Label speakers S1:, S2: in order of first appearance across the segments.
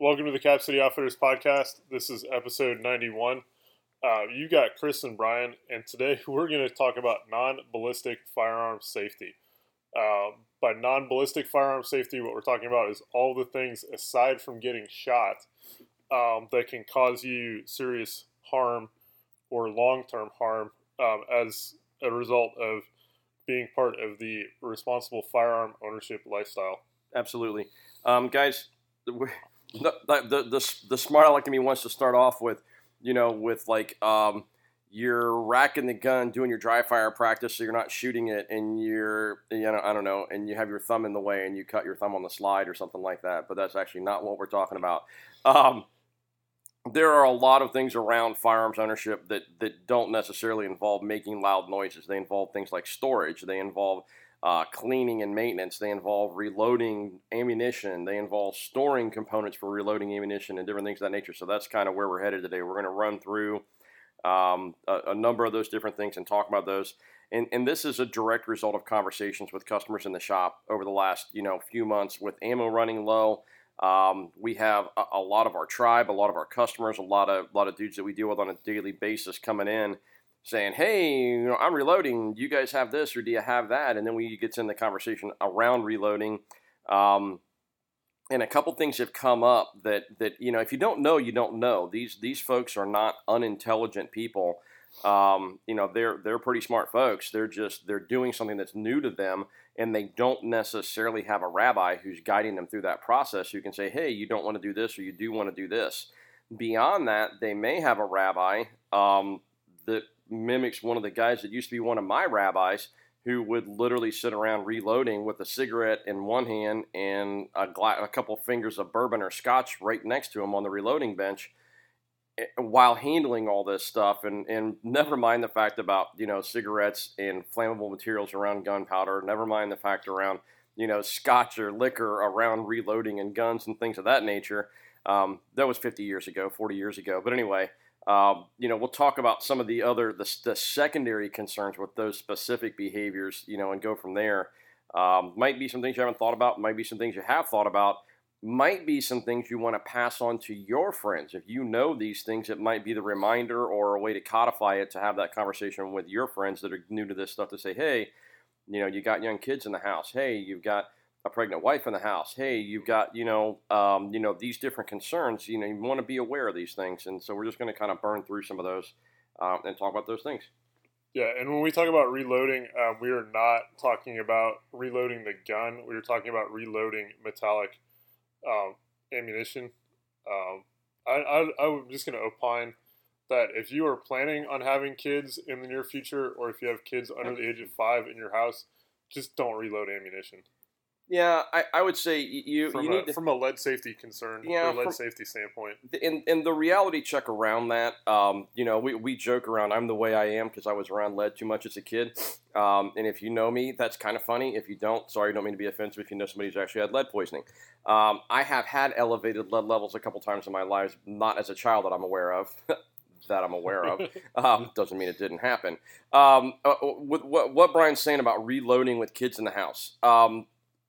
S1: Welcome to the Cap City Outfitters podcast. This is episode 91. Uh, you got Chris and Brian, and today we're going to talk about non ballistic firearm safety. Uh, by non ballistic firearm safety, what we're talking about is all the things aside from getting shot um, that can cause you serious harm or long term harm um, as a result of being part of the responsible firearm ownership lifestyle.
S2: Absolutely. Um, guys, the, the, the, the, smart aleck in me wants to start off with, you know, with like um, you're racking the gun, doing your dry fire practice, so you're not shooting it, and you're, you know, I don't know, and you have your thumb in the way, and you cut your thumb on the slide or something like that. But that's actually not what we're talking about. Um, there are a lot of things around firearms ownership that, that don't necessarily involve making loud noises. They involve things like storage. They involve uh, cleaning and maintenance. They involve reloading ammunition. They involve storing components for reloading ammunition and different things of that nature. So that's kind of where we're headed today. We're going to run through um, a, a, number of those different things and talk about those. And, and this is a direct result of conversations with customers in the shop over the last you know few months with ammo running low. Um, we have a, a, lot of our tribe, a lot of our customers, a lot of a lot of dudes that we deal with on a daily basis coming in saying, "Hey, you know, I'm reloading. Do you guys have this, or do you have that?" And then we get in the conversation around reloading. Um, and a couple things have come up that that you know, if you don't know, you don't know. These these folks are not unintelligent people. Um, you know, they're they're pretty smart folks. They're just they're doing something that's new to them, and they don't necessarily have a rabbi who's guiding them through that process who can say, "Hey, you don't want to do this, or you do want to do this." Beyond that, they may have a rabbi um, that mimics one of the guys that used to be one of my rabbis who would literally sit around reloading with a cigarette in one hand and a, gla- a couple fingers of bourbon or scotch right next to him on the reloading bench while handling all this stuff and, and never mind the fact about you know cigarettes and flammable materials around gunpowder never mind the fact around you know scotch or liquor around reloading and guns and things of that nature um, that was 50 years ago 40 years ago but anyway um, you know, we'll talk about some of the other the, the, secondary concerns with those specific behaviors, you know, and go from there. Um, might be some things you haven't thought about. Might be some things you have thought about. Might be some things you want to pass on to your friends. If you know these things, it might be the reminder or a way to codify it to have that conversation with your friends that are new to this stuff to say, hey, you know, you got young kids in the house. Hey, you've got a pregnant wife in the house. Hey, you've got you know um, you know these different concerns. You know you want to be aware of these things, and so we're just going to kind of burn through some of those um, and talk about those things.
S1: Yeah, and when we talk about reloading, um, we are not talking about reloading the gun. We are talking about reloading metallic um, ammunition. Um, I, I, I'm just going to opine that if you are planning on having kids in the near future, or if you have kids under the age of five in your house, just don't reload ammunition.
S2: Yeah, I, I would say you
S1: from
S2: you
S1: a,
S2: need to,
S1: from a lead safety concern, yeah, lead from, safety standpoint.
S2: And and the reality check around that, um, you know, we, we joke around. I'm the way I am because I was around lead too much as a kid. Um, and if you know me, that's kind of funny. If you don't, sorry, don't mean to be offensive. If you know somebody who's actually had lead poisoning, um, I have had elevated lead levels a couple times in my life, not as a child that I'm aware of. that I'm aware of. Um, doesn't mean it didn't happen. Um, uh, with what, what Brian's saying about reloading with kids in the house, um,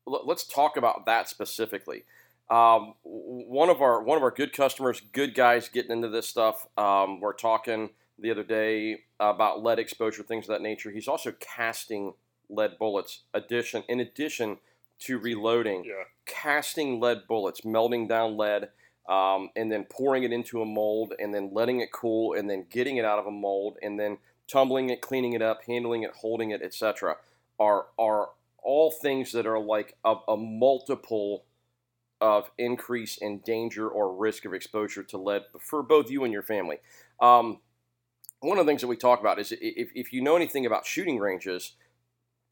S2: let's talk about that specifically. Um, one of our one of our good customers, good guys, getting into this stuff. Um, we're talking the other day about lead exposure, things of that nature. He's also casting lead bullets. Addition in addition to reloading,
S1: yeah.
S2: casting lead bullets, melting down lead. Um, and then pouring it into a mold, and then letting it cool, and then getting it out of a mold, and then tumbling it, cleaning it up, handling it, holding it, etc. are are all things that are like a, a multiple of increase in danger or risk of exposure to lead for both you and your family. Um, one of the things that we talk about is if, if you know anything about shooting ranges,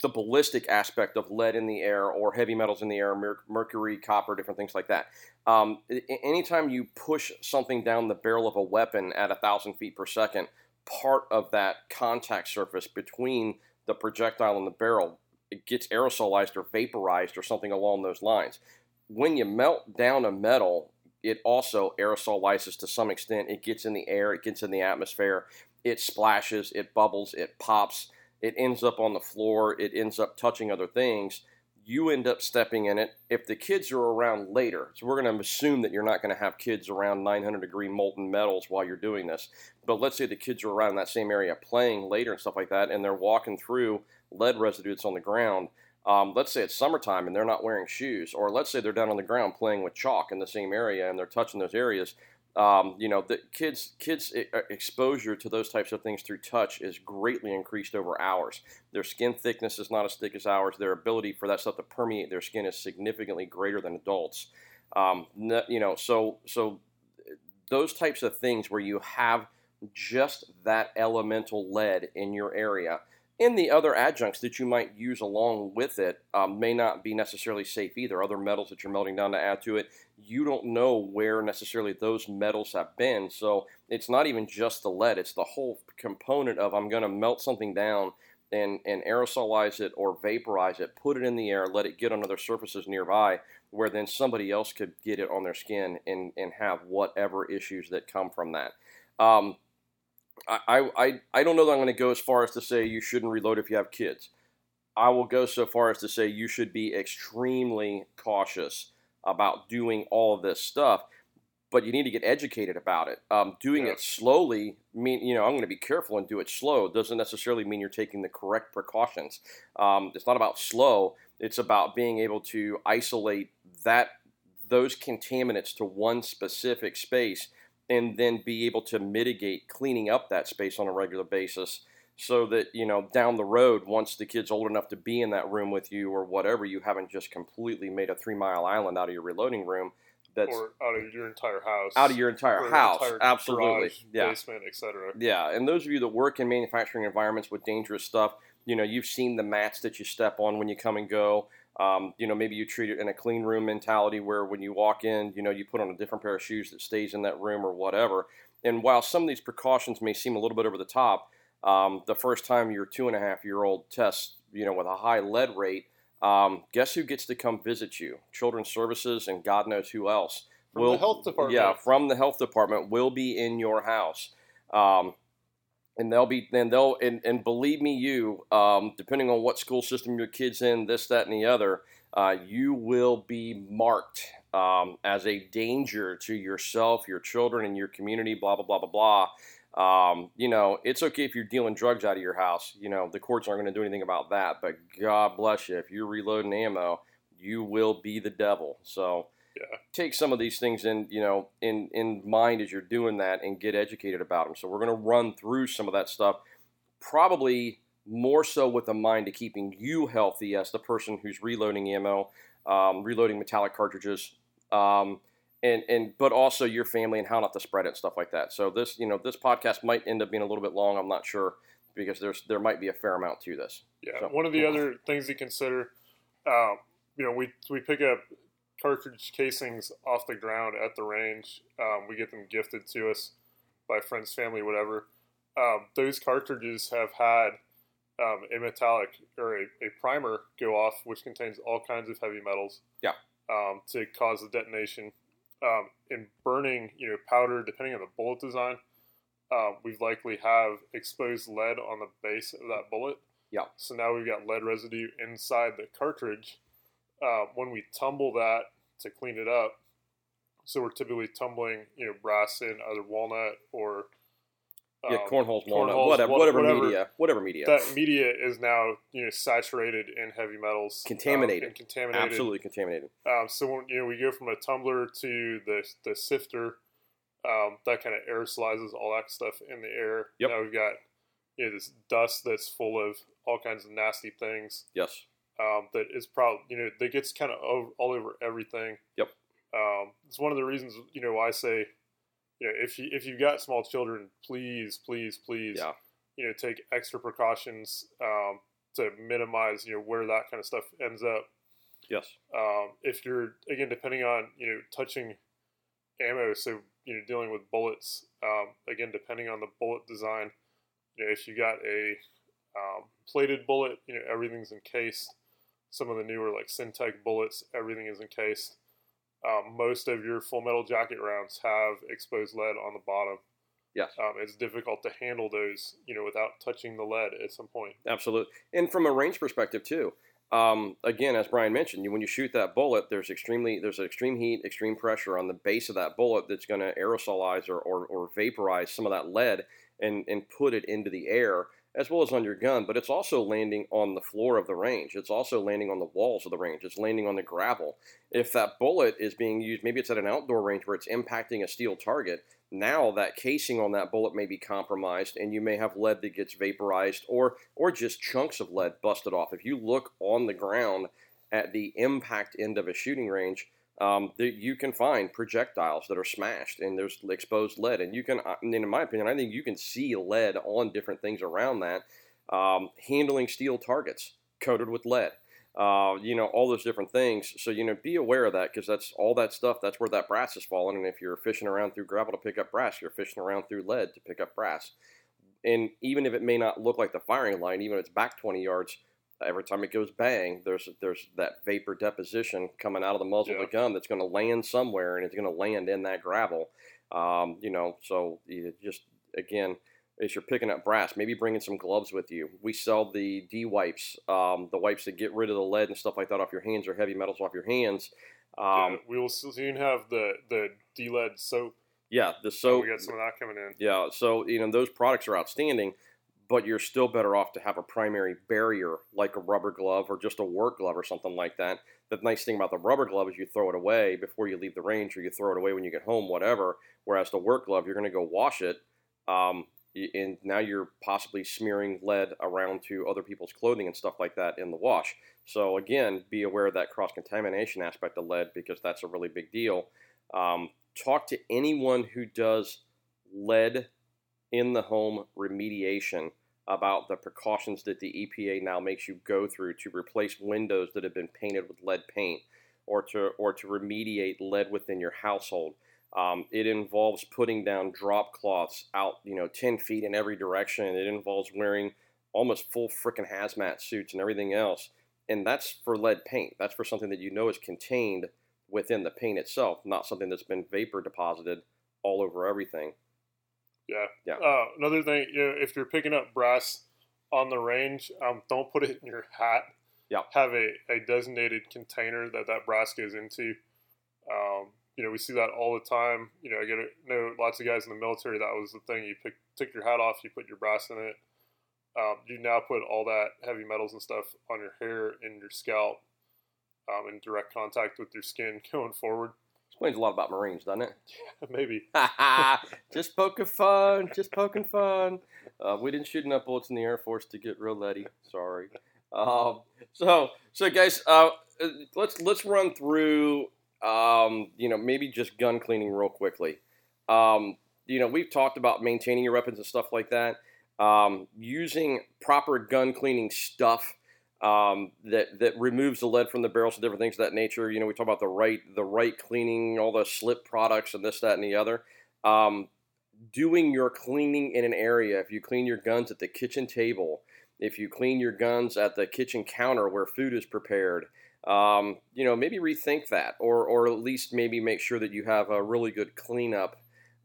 S2: the ballistic aspect of lead in the air or heavy metals in the air, mercury, copper, different things like that. Um, anytime you push something down the barrel of a weapon at a thousand feet per second, part of that contact surface between the projectile and the barrel gets aerosolized or vaporized or something along those lines. When you melt down a metal, it also aerosolizes to some extent. It gets in the air, it gets in the atmosphere, it splashes, it bubbles, it pops, it ends up on the floor, it ends up touching other things. you end up stepping in it. If the kids are around later, so we're going to assume that you're not going to have kids around 900 degree molten metals while you're doing this. But let's say the kids are around that same area playing later and stuff like that, and they're walking through lead residue that's on the ground. Um, let's say it's summertime and they're not wearing shoes, or let's say they're down on the ground playing with chalk in the same area and they're touching those areas. Um, you know, the kids kids exposure to those types of things through touch is greatly increased over hours. Their skin thickness is not as thick as ours. Their ability for that stuff to permeate their skin is significantly greater than adults. Um, you know, so so those types of things where you have just that elemental lead in your area and the other adjuncts that you might use along with it um, may not be necessarily safe either. Other metals that you're melting down to add to it, you don't know where necessarily those metals have been. So it's not even just the lead, it's the whole component of I'm going to melt something down and, and aerosolize it or vaporize it, put it in the air, let it get on other surfaces nearby, where then somebody else could get it on their skin and, and have whatever issues that come from that. Um, I, I, I don't know that I'm going to go as far as to say you shouldn't reload if you have kids. I will go so far as to say you should be extremely cautious about doing all of this stuff, but you need to get educated about it. Um, doing yeah. it slowly mean you know I'm going to be careful and do it slow doesn't necessarily mean you're taking the correct precautions. Um, it's not about slow. It's about being able to isolate that those contaminants to one specific space and then be able to mitigate cleaning up that space on a regular basis so that you know down the road once the kid's old enough to be in that room with you or whatever you haven't just completely made a three mile island out of your reloading room
S1: that's or out of your entire house.
S2: Out of your entire house. entire absolutely.
S1: garage, yeah. basement etc
S2: yeah. And those of you that work in manufacturing environments with dangerous stuff you know you've seen the mats that you step on when you come and go um, you know, maybe you treat it in a clean room mentality where when you walk in, you know, you put on a different pair of shoes that stays in that room or whatever. And while some of these precautions may seem a little bit over the top, um, the first time your two and a half year old tests, you know, with a high lead rate, um, guess who gets to come visit you? Children's Services and God knows who else.
S1: From will, the health department.
S2: Yeah, from the health department will be in your house. Um, and they'll be then they'll and, and believe me you um, depending on what school system your kids in this that and the other uh, you will be marked um, as a danger to yourself your children and your community blah blah blah blah blah. Um, you know it's okay if you're dealing drugs out of your house you know the courts aren't going to do anything about that but god bless you if you're reloading ammo you will be the devil. So
S1: yeah.
S2: take some of these things in you know in in mind as you're doing that and get educated about them. So we're going to run through some of that stuff, probably more so with a mind to keeping you healthy as the person who's reloading ammo, um, reloading metallic cartridges. Um, and, and but also your family and how not to spread it and stuff like that. So this you know this podcast might end up being a little bit long. I'm not sure because there's there might be a fair amount to this.
S1: Yeah,
S2: so,
S1: one of the other things to consider, uh, you know, we we pick up cartridge casings off the ground at the range. Um, we get them gifted to us by friends, family, whatever. Um, those cartridges have had um, a metallic or a, a, primer go off, which contains all kinds of heavy metals.
S2: Yeah.
S1: Um, to cause the detonation. Um, in burning, you know, powder, depending on the bullet design, uh, we've likely have exposed lead on the base of that bullet.
S2: Yeah.
S1: So now we've got lead residue inside the cartridge uh, when we tumble that to clean it up, so we're typically tumbling, you know, brass in either walnut or
S2: um, yeah, cornholes, walnut, cornholes, whatever, whatever, whatever, media, whatever media.
S1: That media is now you know saturated in heavy metals,
S2: contaminated,
S1: um, and contaminated,
S2: absolutely contaminated.
S1: Um, so when you know we go from a tumbler to the the sifter, um, that kind of aerosolizes all that stuff in the air.
S2: Yep.
S1: Now we've got you know this dust that's full of all kinds of nasty things.
S2: Yes
S1: um, that is probably you know that gets kind of all over everything.
S2: Yep.
S1: Um, it's one of the reasons you know I say, you know, if you if you've got small children, please, please, please,
S2: yeah.
S1: you know, take extra precautions um, to minimize you know where that kind of stuff ends up.
S2: Yes.
S1: Um, if you're again depending on you know touching ammo, so you know dealing with bullets, um, again depending on the bullet design, you know if you got a um, plated bullet, you know everything's encased some of the newer like Syntech bullets, everything is encased. Um, most of your full metal jacket rounds have exposed lead on the bottom.
S2: Yes.
S1: Um, it's difficult to handle those, you know, without touching the lead at some point.
S2: Absolutely. And from a range perspective too, um, again, as Brian mentioned, when you shoot that bullet, there's extremely there's extreme heat, extreme pressure on the base of that bullet that's going to aerosolize or, or, or vaporize some of that lead and, and put it into the air as well as on your gun, but it's also landing on the floor of the range. It's also landing on the walls of the range. It's landing on the gravel. If that bullet is being used, maybe it's at an outdoor range where it's impacting a steel target, now that casing on that bullet may be compromised and you may have lead that gets vaporized or or just chunks of lead busted off. If you look on the ground at the impact end of a shooting range, um, you can find projectiles that are smashed and there's exposed lead. And you can, uh, in my opinion, I think you can see lead on different things around that. Um, handling steel targets coated with lead, uh, you know, all those different things. So, you know, be aware of that because that's all that stuff. That's where that brass is falling. And if you're fishing around through gravel to pick up brass, you're fishing around through lead to pick up brass. And even if it may not look like the firing line, even if it's back 20 yards, every time it goes bang, there's there's that vapor deposition coming out of the muzzle yeah. of the gun that's going to land somewhere, and it's going to land in that gravel. Um, you know, so you just again, as you're picking up brass, maybe bringing some gloves with you. We sell the D wipes, um, the wipes that get rid of the lead and stuff like that off your hands or heavy metals off your hands. Um,
S1: yeah, we will soon have the the D lead soap.
S2: Yeah, the soap.
S1: we got some of that coming in.
S2: Yeah, so you know those products are outstanding but you're still better off to have a primary barrier like a rubber glove or just a work glove or something like that. The nice thing about the rubber glove is you throw it away before you leave the range or you throw it away when you get home, whatever. Whereas the work glove, you're going to go wash it. Um, and now you're possibly smearing lead around to other people's clothing and stuff like that in the wash. So again, be aware of that cross contamination aspect of lead because that's a really big deal. Um, talk to anyone who does lead in the home remediation about the precautions that the EPA now makes you go through to replace windows that have been painted with lead paint or to or to remediate lead within your household. Um, it involves putting down drop cloths out, you know, 10 feet in every direction. It involves wearing almost full freaking hazmat suits and everything else. And that's for lead paint. That's for something that you know is contained within the paint itself, not something that's been vapor deposited all over everything.
S1: Yeah. Yeah. Uh, another thing, you know, if you're picking up brass on the range, um, don't put it in your hat.
S2: Yeah.
S1: Have a, a designated container that that brass goes into. Um, you know, we see that all the time. You know, I get know lots of guys in the military. That was the thing. You pick, took your hat off, you put your brass in it. Um, you now put all that heavy metals and stuff on your hair and your scalp um, in direct contact with your skin going forward.
S2: Explains a lot about Marines, doesn't it?
S1: Yeah, maybe.
S2: just poking fun. Just poking fun. Uh, we didn't shoot enough bullets in the Air Force to get real leady. Sorry. Um, so, so guys, uh, let's let's run through. Um, you know, maybe just gun cleaning real quickly. Um, you know, we've talked about maintaining your weapons and stuff like that. Um, using proper gun cleaning stuff um, that that removes the lead from the barrels and different things of that nature. You know, we talk about the right the right cleaning, all the slip products and this, that, and the other. Um, doing your cleaning in an area, if you clean your guns at the kitchen table, if you clean your guns at the kitchen counter where food is prepared, um, you know, maybe rethink that, or or at least maybe make sure that you have a really good cleanup.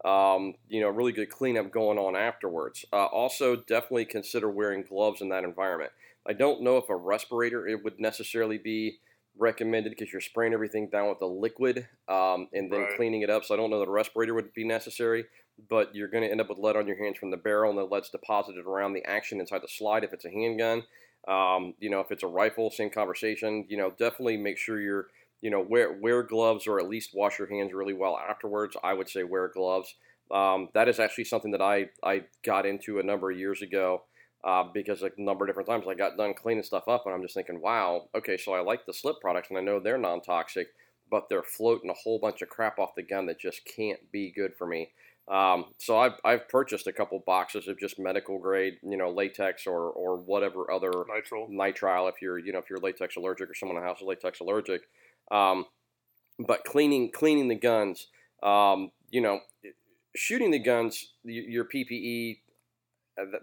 S2: Um, you know, really good cleanup going on afterwards. Uh, also, definitely consider wearing gloves in that environment. I don't know if a respirator it would necessarily be recommended because you're spraying everything down with the liquid um, and then right. cleaning it up. So I don't know that a respirator would be necessary, but you're going to end up with lead on your hands from the barrel, and the lead's deposited around the action inside the slide if it's a handgun. Um, you know, if it's a rifle, same conversation. You know, definitely make sure you're, you know, wear wear gloves or at least wash your hands really well afterwards. I would say wear gloves. Um, that is actually something that I I got into a number of years ago uh, because a number of different times I got done cleaning stuff up and I'm just thinking, wow, okay, so I like the slip products and I know they're non toxic, but they're floating a whole bunch of crap off the gun that just can't be good for me. Um, so I've, I've purchased a couple boxes of just medical grade, you know, latex or, or whatever other
S1: nitrile.
S2: nitrile if you're, you know, if you're latex allergic or someone in the house is latex allergic. Um, but cleaning, cleaning the guns, um, you know, shooting the guns, your PPE,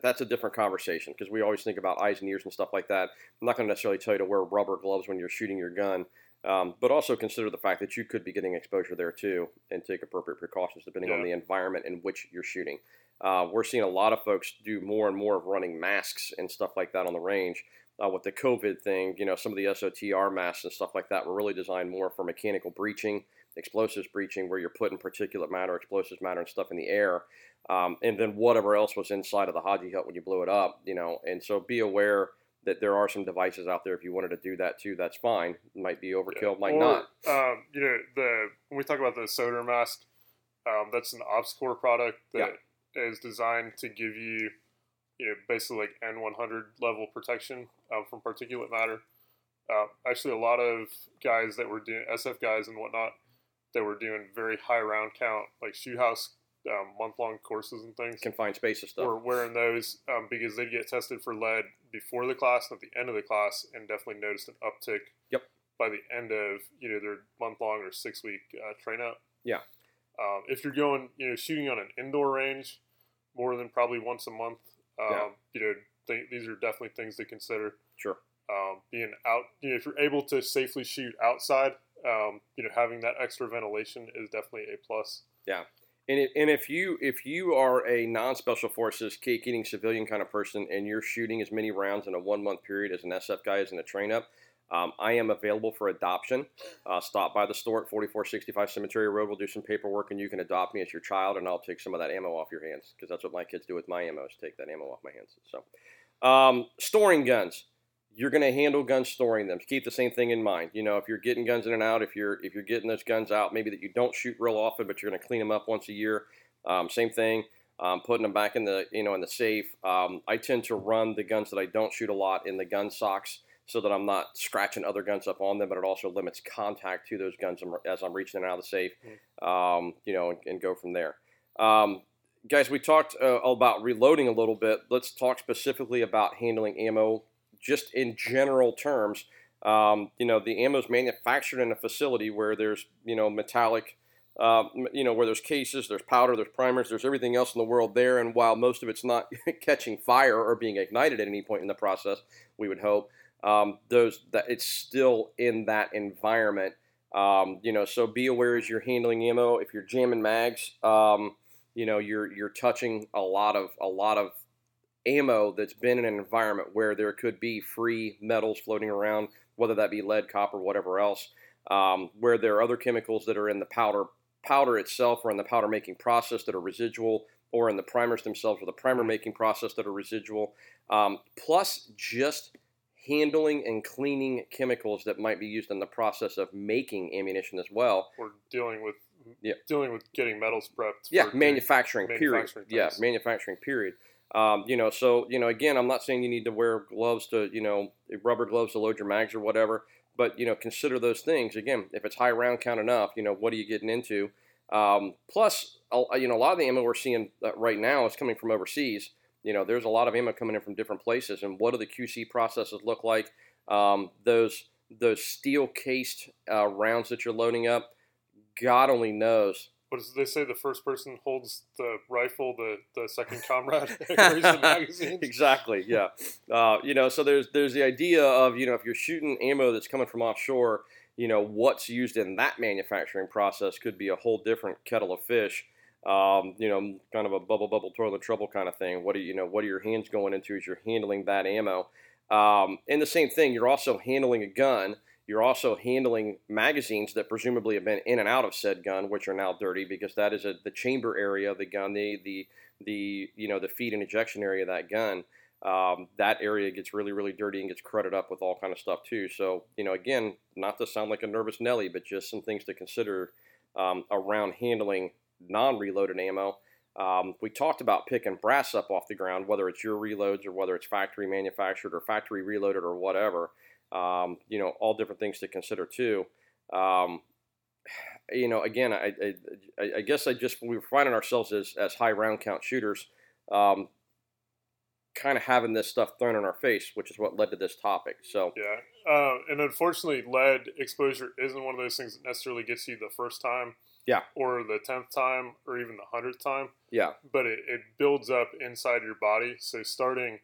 S2: that's a different conversation because we always think about eyes and ears and stuff like that. I'm not going to necessarily tell you to wear rubber gloves when you're shooting your gun, um, but also consider the fact that you could be getting exposure there too and take appropriate precautions depending yeah. on the environment in which you're shooting. Uh, we're seeing a lot of folks do more and more of running masks and stuff like that on the range. uh, with the COVID thing, you know, some of the SOTR masks and stuff like that were really designed more for mechanical breaching, explosives breaching, where you're putting particulate matter, explosives matter, and stuff in the air, um, and then whatever else was inside of the Haji hut when you blew it up, you know. And so be aware that there are some devices out there. If you wanted to do that too, that's fine. Might be overkill,
S1: Yeah.
S2: might
S1: Or,
S2: not.
S1: Um, you know, the when we talk about the SOTR mask, um, that's an OpsCore product that is designed to give you, you know, basically like N100 level protection um, from particulate matter. Uh, actually, a lot of guys that were doing SF guys and whatnot that were doing very high round count, like shoot house um, month long courses and things,
S2: Confined spaces stuff.
S1: were wearing those um, because they get tested for lead before the class and at the end of the class, and definitely noticed an uptick.
S2: Yep.
S1: By the end of you know their month long or six week uh, train up.
S2: Yeah.
S1: Um, if you're going, you know, shooting on an indoor range more than probably once a month, um,
S2: Yeah.
S1: you know, th- these are definitely things to consider.
S2: Sure.
S1: Um, being out, you know, if you're able to safely shoot outside, um, you know, having that extra ventilation is definitely a plus.
S2: And, it, and if you if you are a non-special forces cake eating civilian kind of person and you're shooting as many rounds in a one month period as an SF guy is in a train up, um, I am available for adoption. Uh, stop by the store at 4465 Cemetery Road. We'll do some paperwork and you can adopt me as your child and I'll take some of that ammo off your hands because that's what my kids do with my ammo is take that ammo off my hands. So, um, storing guns. You're going to handle guns storing them. Keep the same thing in mind. You know, if you're getting guns in and out, if you're if you're getting those guns out, maybe that you don't shoot real often, but you're going to clean them up once a year. Um, same thing. Um, putting them back in the you know in the safe. Um, I tend to run the guns that I don't shoot a lot in the gun socks so that I'm not scratching other guns up on them, but it also limits contact to those guns as I'm reaching in and out of the safe. Um, you know, and, and go from there. Um, guys, we talked uh, about reloading a little bit. Let's talk specifically about handling ammo, just in general terms. Um, you know, the ammo is manufactured in a facility where there's you know metallic. Uh, you know where there's cases, there's powder, there's primers, there's everything else in the world there. And while most of it's not catching fire or being ignited at any point in the process, we would hope um, those that it's still in that environment. Um, you know, so be aware as you're handling ammo. If you're jamming mags, um, you know you're you're touching a lot of a lot of ammo that's been in an environment where there could be free metals floating around, whether that be lead, copper, whatever else. Um, where there are other chemicals that are in the powder powder itself or in the powder making process that are residual, or in the primers themselves or the primer making process that are residual. Um, plus, just handling and cleaning chemicals that might be used in the process of making ammunition as well.
S1: Or dealing with
S2: Yeah.
S1: dealing with getting metals prepped.
S2: Yeah,
S1: for-
S2: manufacturing, period.
S1: manufacturing
S2: Yeah, manufacturing period. Um, you know, so you know, again, I'm not saying you need to wear gloves to, you know, rubber gloves to load your mags or whatever, but you know, consider those things. Again, if it's high round count enough, you know, what are you getting into? Um, plus, you know, a lot of the ammo we're seeing uh, right now is coming from overseas. You know, there's a lot of ammo coming in from different places, and what do the QC processes look like? Um, those those steel cased uh, rounds that you're loading up, God only knows
S1: What does they say? The first person holds the rifle, the the second comrade carries the magazine.
S2: exactly. Yeah. Uh, you know, so there's there's the idea of you know if you're shooting ammo that's coming from offshore, you know what's used in that manufacturing process could be a whole different kettle of fish. Um, you know, kind of a bubble bubble toilet trouble kind of thing. What are you know what are your hands going into as you're handling that ammo? Um, and the same thing, you're also handling a gun. You're also handling magazines that presumably have been in and out of said gun, which are now dirty because that is a, the chamber area of the gun, the the the you know the feed and ejection area of that gun. Um, that area gets really really dirty and gets cruded up with all kind of stuff too. So you know again, not to sound like a nervous Nelly, but just some things to consider um, around handling non-reloaded ammo. Um, we talked about picking brass up off the ground, whether it's your reloads or whether it's factory manufactured or factory reloaded or whatever. Um, you know, all different things to consider too. Um, you know, again, I, I, I guess I just we were finding ourselves as, as high round count shooters, um, kind of having this stuff thrown in our face, which is what led to this topic. So
S1: Yeah, uh, and unfortunately, lead exposure isn't one of those things that necessarily gets you the first time.
S2: Yeah.
S1: Or the tenth time, or even the hundredth time.
S2: yeah,
S1: But it, it builds up inside your body. So starting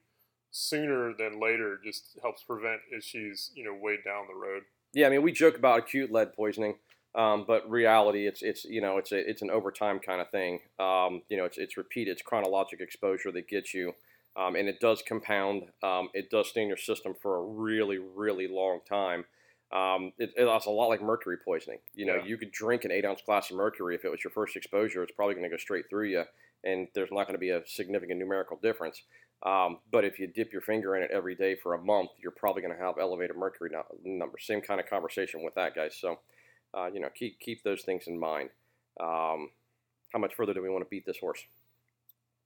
S1: sooner than later just helps prevent issues, you know, way down the road.
S2: yeah. I mean, we joke about acute lead poisoning, um, but reality, it's it's you know, it's a, it's an overtime kind of thing. Um, you know, it's it's repeated, it's chronologic exposure that gets you. um, and it does compound. Um, it does stay in your system for a really, really long time. Um, it, it's a lot like mercury poisoning. You know,
S1: Yeah.
S2: you could drink an eight ounce glass of mercury if it was your first exposure. It's probably going to go straight through you, and there's not going to be a significant numerical difference. Um, but if you dip your finger in it every day for a month, you're probably going to have elevated mercury numbers. Same kind of conversation with that, guys. So, uh, you know, keep keep those things in mind. Um, how much further do we want to beat this horse?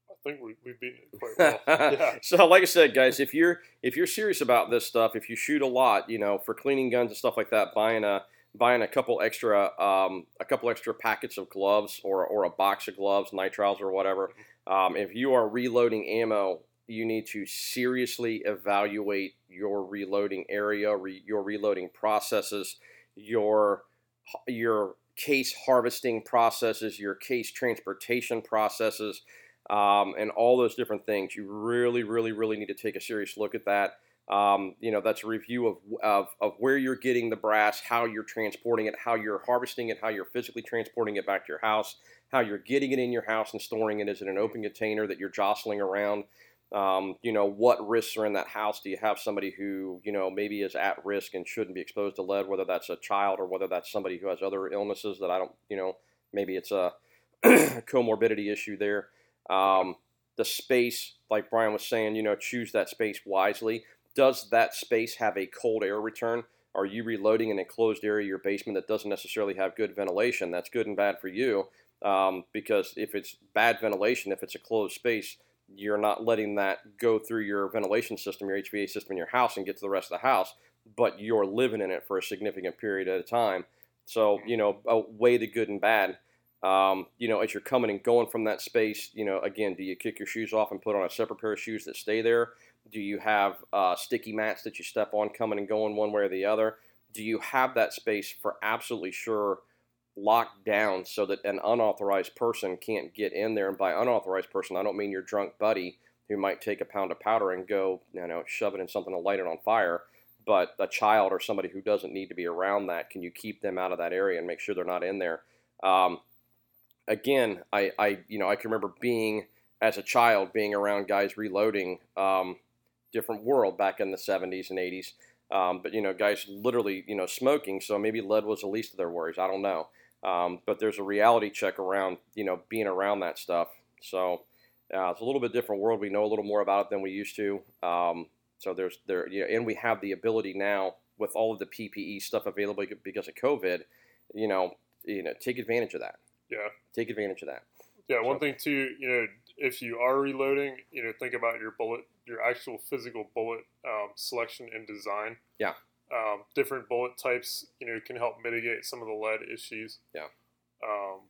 S1: I think we, we've beaten it quite well. yeah.
S2: So, like I said, guys, if you're if you're serious about this stuff, if you shoot a lot, you know, for cleaning guns and stuff like that, buying a buying a couple extra um, a couple extra packets of gloves or or a box of gloves, nitriles or whatever. Um, if you are reloading ammo, you need to seriously evaluate your reloading area, re, your reloading processes, your your case harvesting processes, your case transportation processes um, and all those different things. You really, really, really need to take a serious look at that. Um, you know, that's a review of, of, of where you're getting the brass, how you're transporting it, how you're harvesting it, how you're physically transporting it back to your house, how you're getting it in your house and storing it. Is it an open container that you're jostling around? Um, you know, what risks are in that house? Do you have somebody who, you know, maybe is at risk and shouldn't be exposed to lead, whether that's a child or whether that's somebody who has other illnesses that I don't, you know, maybe it's a comorbidity issue there. Um, the space, like Brian was saying, you know, choose that space wisely. Does that space have a cold air return? Are you reloading an enclosed area your basement that doesn't necessarily have good ventilation? That's good and bad for you um, because if it's bad ventilation, if it's a closed space, you're not letting that go through your ventilation system, your HVAC system in your house and get to the rest of the house, but you're living in it for a significant period at a time. So, you know, weigh the good and bad. Um, you know, as you're coming and going from that space, you know, again, do you kick your shoes off and put on a separate pair of shoes that stay there? Do you have uh, sticky mats that you step on coming and going one way or the other? Do you have that space for absolutely sure locked down so that an unauthorized person can't get in there? And by unauthorized person, I don't mean your drunk buddy who might take a pound of powder and go, you know, shove it in something to light it on fire. But a child or somebody who doesn't need to be around that, can you keep them out of that area and make sure they're not in there? Um, again, I, I, you know, I can remember being as a child being around guys reloading um, different world back in the 70s and 80s. Um, but you know, guys literally, you know, smoking. So maybe lead was the least of their worries. I don't know. Um, but there's a reality check around, you know, being around that stuff. So uh, it's a little bit different world. We know a little more about it than we used to. Um, so there's there, you know, and we have the ability now with all of the PPE stuff available because of COVID. You know, you know, take advantage of that.
S1: Yeah.
S2: Take advantage of that.
S1: Yeah, one
S2: So-
S1: thing too, you know, if you are reloading, you know, think about your bullet, your actual physical bullet um, selection and design.
S2: Yeah.
S1: Um, different bullet types, you know, can help mitigate some of the lead issues.
S2: Yeah.
S1: Um,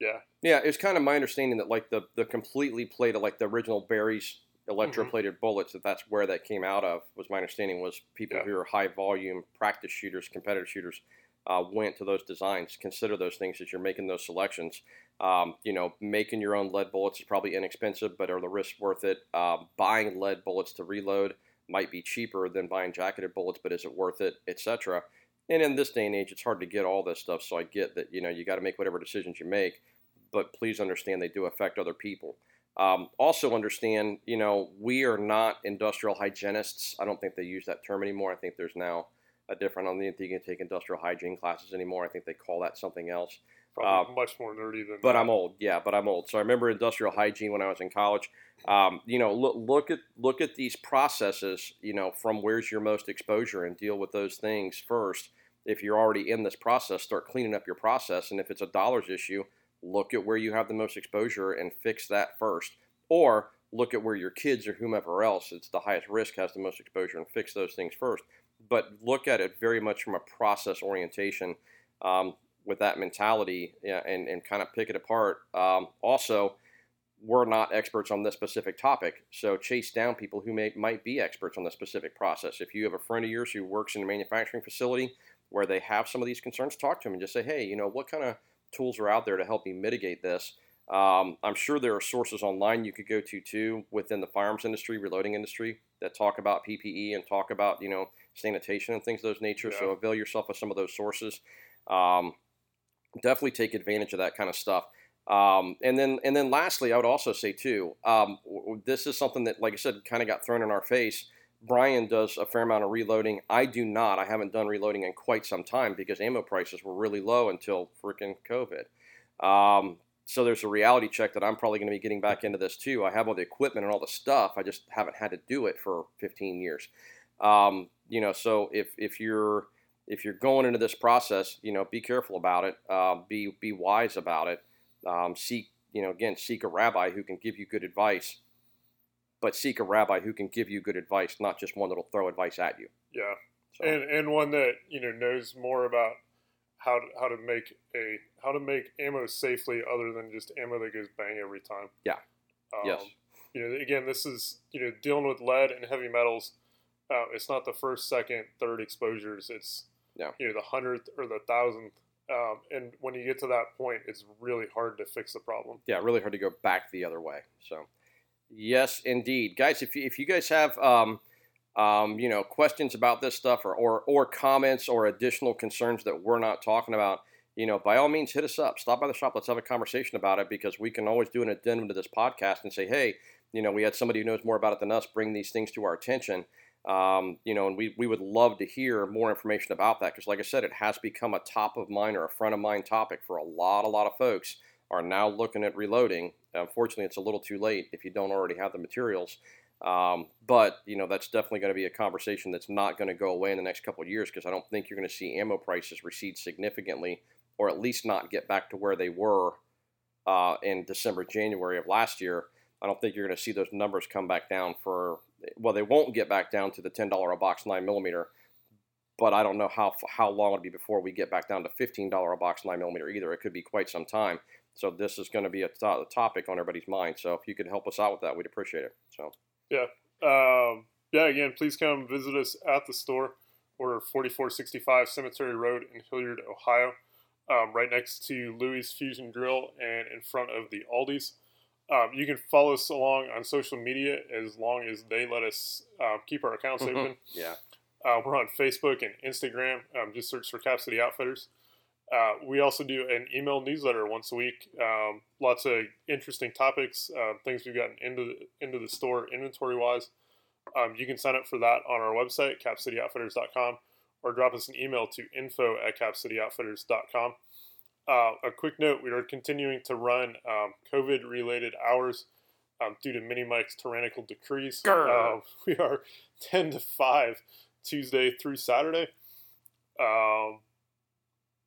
S1: yeah.
S2: Yeah, it's kind of my understanding that like the the completely plated, like the original Berry's electroplated bullets, that that's where that came out of. Was my understanding was people
S1: Yeah.
S2: who are high volume practice shooters, competitive shooters, uh, went to those designs. Consider those things as you're making those selections. Um, you know, making your own lead bullets is probably inexpensive, but are the risks worth it? Uh, buying lead bullets to reload might be cheaper than buying jacketed bullets, but is it worth it, etc. And in this day and age, it's hard to get all this stuff. So I get that you know you got to make whatever decisions you make, but please understand they do affect other people. Um, also understand, you know, we are not industrial hygienists. I don't think they use that term anymore. I think there's now a different. I don't think you can take industrial hygiene classes anymore. I think they call that something else.
S1: Probably much more nerdy than.
S2: But
S1: that.
S2: I'm old, yeah. But I'm old. So I remember industrial hygiene when I was in college. Um, you know, look look at look at these processes. You know, from where's your most exposure, and deal with those things first. If you're already in this process, start cleaning up your process. And if it's a dollars issue, look at where you have the most exposure and fix that first. Or look at where your kids or whomever else it's the highest risk has the most exposure and fix those things first. But look at it very much from a process orientation. Um, with that mentality yeah, and, and kind of pick it apart. Um, also, we're not experts on this specific topic, so chase down people who may might be experts on the specific process. If you have a friend of yours who works in a manufacturing facility where they have some of these concerns, talk to them and just say, hey, you know, what kind of tools are out there to help me mitigate this? Um, I'm sure there are sources online you could go to too within the firearms industry, reloading industry, that talk about PPE and talk about you know sanitation and things of those nature. So avail yourself of some of those sources. Um, definitely take advantage of that kind of stuff. Um, and then and then lastly, I would also say too, um, this is something that, like I said, kind of got thrown in our face. Brian does a fair amount of reloading. I do not. I haven't done reloading in quite some time because ammo prices were really low until freaking COVID. Um, so there's a reality check that I'm probably going to be getting back into this too. I have all the equipment and all the stuff. I just haven't had to do it for 15 years. Um, you know, so if if you're if you're going into this process, you know, be careful about it. Uh, be be wise about it. Um, seek you know again seek a rabbi who can give you good advice, but seek a rabbi who can give you good advice, not just one that'll throw advice at you.
S1: Yeah, so. and and one that you know knows more about how to, how to make a how to make ammo safely other than just ammo that goes bang every time.
S2: Yeah. Um, yes.
S1: You know, again, this is you know dealing with lead and heavy metals. Uh, it's not the first, second, third exposures. It's
S2: yeah.
S1: you know the hundredth or the thousandth. Um, and when you get to that point, it's really hard to fix the problem.
S2: Yeah, really hard to go back the other way. So, yes, indeed, guys. If you, if you guys have um, um, you know, questions about this stuff or, or, or comments or additional concerns that we're not talking about, you know, by all means, hit us up. Stop by the shop. Let's have a conversation about it because we can always do an addendum to this podcast and say, hey, you know, we had somebody who knows more about it than us bring these things to our attention. Um, you know, and we, we would love to hear more information about that because, like I said, it has become a top of mind or a front of mind topic for a lot, a lot of folks are now looking at reloading. Unfortunately, it's a little too late if you don't already have the materials. Um, but you know that's definitely going to be a conversation that's not going to go away in the next couple of years because I don't think you're going to see ammo prices recede significantly, or at least not get back to where they were uh, in December, January of last year. I don't think you're going to see those numbers come back down for well, they won't get back down to the ten dollar a box nine millimeter, but I don't know how how long it'll be before we get back down to fifteen dollar a box nine millimeter either. It could be quite some time. So this is going to be a, to- a topic on everybody's mind. So if you could help us out with that, we'd appreciate it. So.
S1: Yeah. Um, yeah, again, please come visit us at the store. We're 4465 Cemetery Road in Hilliard, Ohio, um, right next to Louis Fusion Grill and in front of the Aldi's. Um, you can follow us along on social media as long as they let us uh, keep our accounts mm-hmm. open.
S2: Yeah.
S1: Uh, we're on Facebook and Instagram. Um, just search for Cap City Outfitters. Uh, we also do an email newsletter once a week. Um, lots of interesting topics, uh, things we've gotten into the, into the store inventory wise. Um, you can sign up for that on our website, capcityoutfitters.com, or drop us an email to info at capcityoutfitters.com. Uh, a quick note we are continuing to run um, COVID related hours um, due to Mini Mike's tyrannical decrees. Uh, we are 10 to 5 Tuesday through Saturday. Um,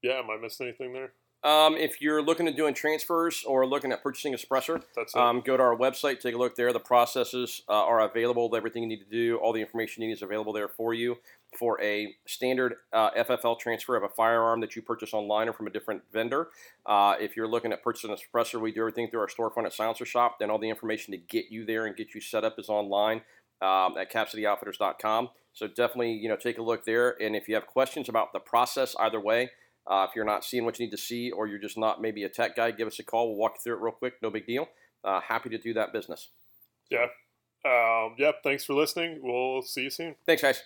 S1: yeah, am I missing anything there?
S2: Um, if you're looking at doing transfers or looking at purchasing a suppressor, um, go to our website, take a look there. The processes uh, are available. Everything you need to do, all the information you need is available there for you for a standard uh, FFL transfer of a firearm that you purchase online or from a different vendor. Uh, if you're looking at purchasing a suppressor, we do everything through our storefront at Silencer Shop. Then all the information to get you there and get you set up is online um, at capcityoutfitters.com. So definitely, you know, take a look there. And if you have questions about the process, either way, uh, if you're not seeing what you need to see or you're just not maybe a tech guy, give us a call. We'll walk you through it real quick. No big deal. Uh, happy to do that business.
S1: Yeah. Um, yep. Thanks for listening. We'll see you soon.
S2: Thanks, guys.